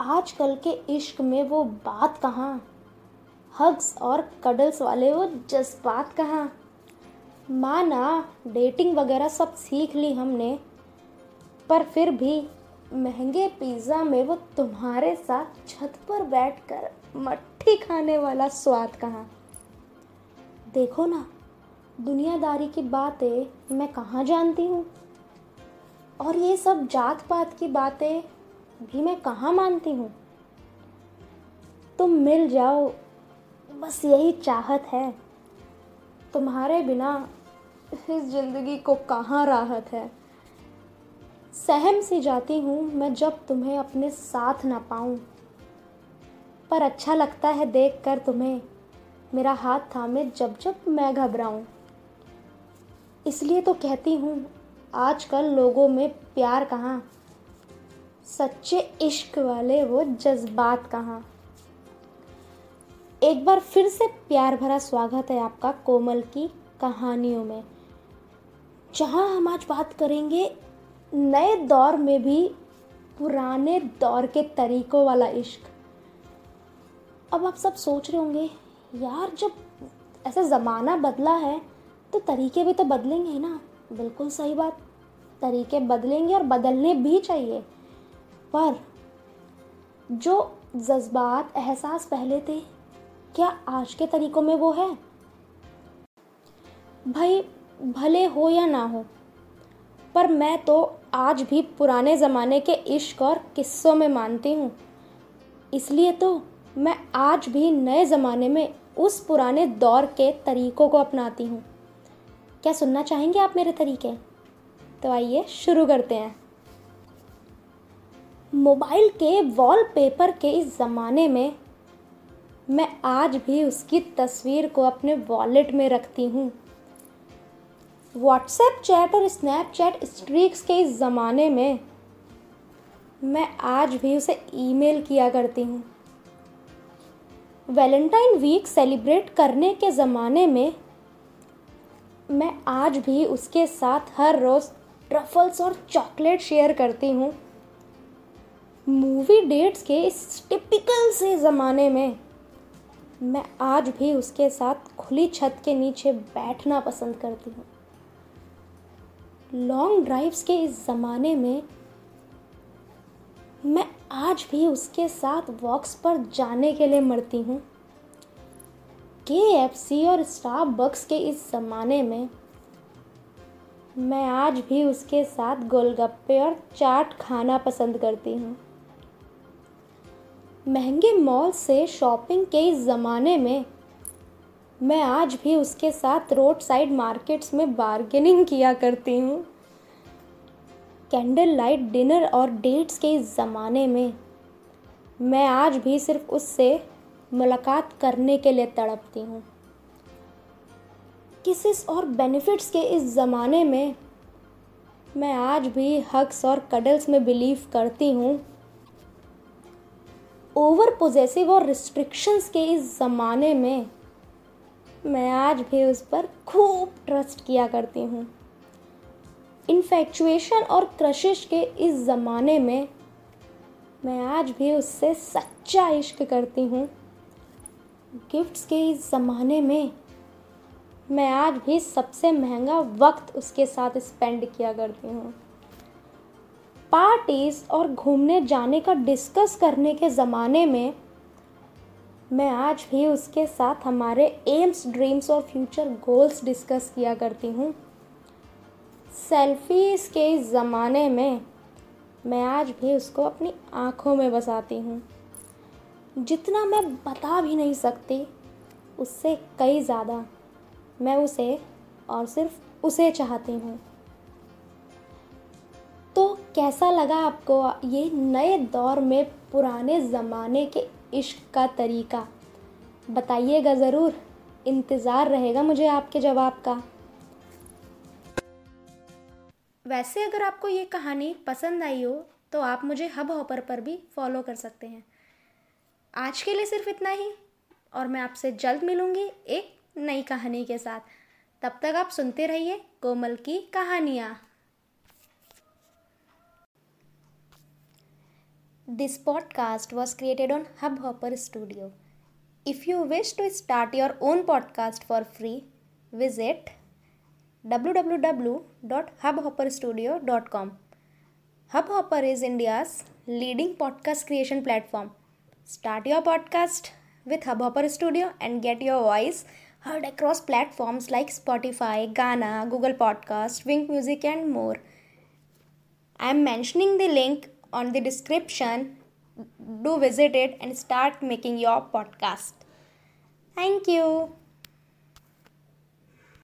आजकल के इश्क में वो बात कहाँ? हग्स और कडल्स वाले वो जज्बात कहाँ? माना डेटिंग वगैरह सब सीख ली हमने, पर फिर भी महँगे पिज़्ज़ा में वो तुम्हारे साथ छत पर बैठकर मट्ठी खाने वाला स्वाद कहाँ? देखो ना, दुनियादारी की बातें मैं कहाँ जानती हूँ? और ये सब जात पात की बातें भी मैं कहाँ मानती हूँ? तुम मिल जाओ, बस यही चाहत है। तुम्हारे बिना इस ज़िंदगी को कहाँ राहत है? सहम सी जाती हूँ मैं जब तुम्हें अपने साथ ना पाऊँ। पर अच्छा लगता है देख कर तुम्हें, मेरा हाथ थामे जब जब मैं घबराऊँ। इसलिए तो कहती हूँ, आजकल लोगों में प्यार कहाँ? सच्चे इश्क वाले वो जज्बात कहाँ? एक बार फिर से प्यार भरा स्वागत है आपका कोमल की कहानियों में। जहाँ हम आज बात करेंगे, नए दौर में भी पुराने दौर के तरीकों वाला इश्क। अब आप सब सोच रहे होंगे, यार जब ऐसा ज़माना बदला है तो तरीके भी तो बदलेंगे ही ना। बिल्कुल सही बात, तरीके बदलेंगे और बदलने भी चाहिए। पर जो जज्बात, एहसास पहले थे, क्या आज के तरीकों में वो है? भाई, भले हो या ना हो, पर मैं तो आज भी पुराने ज़माने के इश्क और किस्सों में मानती हूँ। इसलिए तो मैं आज भी नए ज़माने में उस पुराने दौर के तरीकों को अपनाती हूँ। क्या सुनना चाहेंगे आप मेरे तरीके? तो आइए शुरू करते हैं। मोबाइल के वॉलपेपर के इस ज़माने में मैं आज भी उसकी तस्वीर को अपने वॉलेट में रखती हूँ। व्हाट्सएप चैट और स्नैपचैट स्ट्रीक्स के इस ज़माने में मैं आज भी उसे ईमेल किया करती हूँ। वैलेंटाइन वीक सेलिब्रेट करने के ज़माने में मैं आज भी उसके साथ हर रोज़ ट्रफल्स और चॉकलेट शेयर करती हूँ। मूवी डेट्स के इस टिपिकल से ज़माने में, मैं आज भी उसके साथ खुली छत के नीचे बैठना पसंद करती हूँ। लॉन्ग ड्राइव्स के इस ज़माने में, मैं आज भी उसके साथ वॉक्स पर जाने के लिए मरती हूँ। के एफ़ सी और स्टार बक्स के इस ज़माने में, मैं आज भी उसके साथ गोलगप्पे और चाट खाना पसंद करती हूँ। महँगे मॉल से शॉपिंग के इस ज़माने में, मैं आज भी उसके साथ रोड साइड मार्केट्स में बार्गेनिंग किया करती हूँ। कैंडल लाइट डिनर और डेट्स के इस ज़माने में, मैं आज भी सिर्फ़ उससे मुलाकात करने के लिए तड़पती हूँ। किसिस और बेनिफिट्स के इस ज़माने में, मैं आज भी हक्स और कडल्स में बिलीव करती हूँ। ओवर पोजेसिव और रिस्ट्रिक्शंस के इस ज़माने में मैं आज भी उस पर खूब ट्रस्ट किया करती हूँ। इन्फेक्चुएशन और क्रशिश के इस ज़माने में मैं आज भी उससे सच्चा इश्क करती हूँ। गिफ्ट्स के इस ज़माने में मैं आज भी सबसे महँगा वक्त उसके साथ स्पेंड किया करती हूँ। पार्टीज़ और घूमने जाने का डिस्कस करने के ज़माने में मैं आज भी उसके साथ हमारे एम्स ड्रीम्स और फ्यूचर गोल्स डिस्कस किया करती हूँ। सेल्फीज के इस ज़माने में मैं आज भी उसको अपनी आँखों में बसाती हूँ। जितना मैं बता भी नहीं सकती, उससे कई ज़्यादा मैं उसे और सिर्फ़ उसे चाहती हूँ। कैसा लगा आपको ये नए दौर में पुराने ज़माने के इश्क का तरीका? बताइएगा ज़रूर। इंतज़ार रहेगा मुझे आपके जवाब का। वैसे अगर आपको ये कहानी पसंद आई हो तो आप मुझे हब हॉपर पर भी फॉलो कर सकते हैं। आज के लिए सिर्फ़ इतना ही, और मैं आपसे जल्द मिलूँगी एक नई कहानी के साथ। तब तक आप सुनते रहिए कोमल की कहानियाँ। This podcast was created on Hubhopper Studio. If you wish to start your own podcast for free, visit www.hubhopperstudio.com. Hubhopper is India's leading podcast creation platform. Start your podcast with Hubhopper Studio and get your voice heard across platforms like Spotify, Ghana, Google Podcast, Wink Music, and more. I am mentioning the link on the description. Do visit it and start making your podcast. Thank you.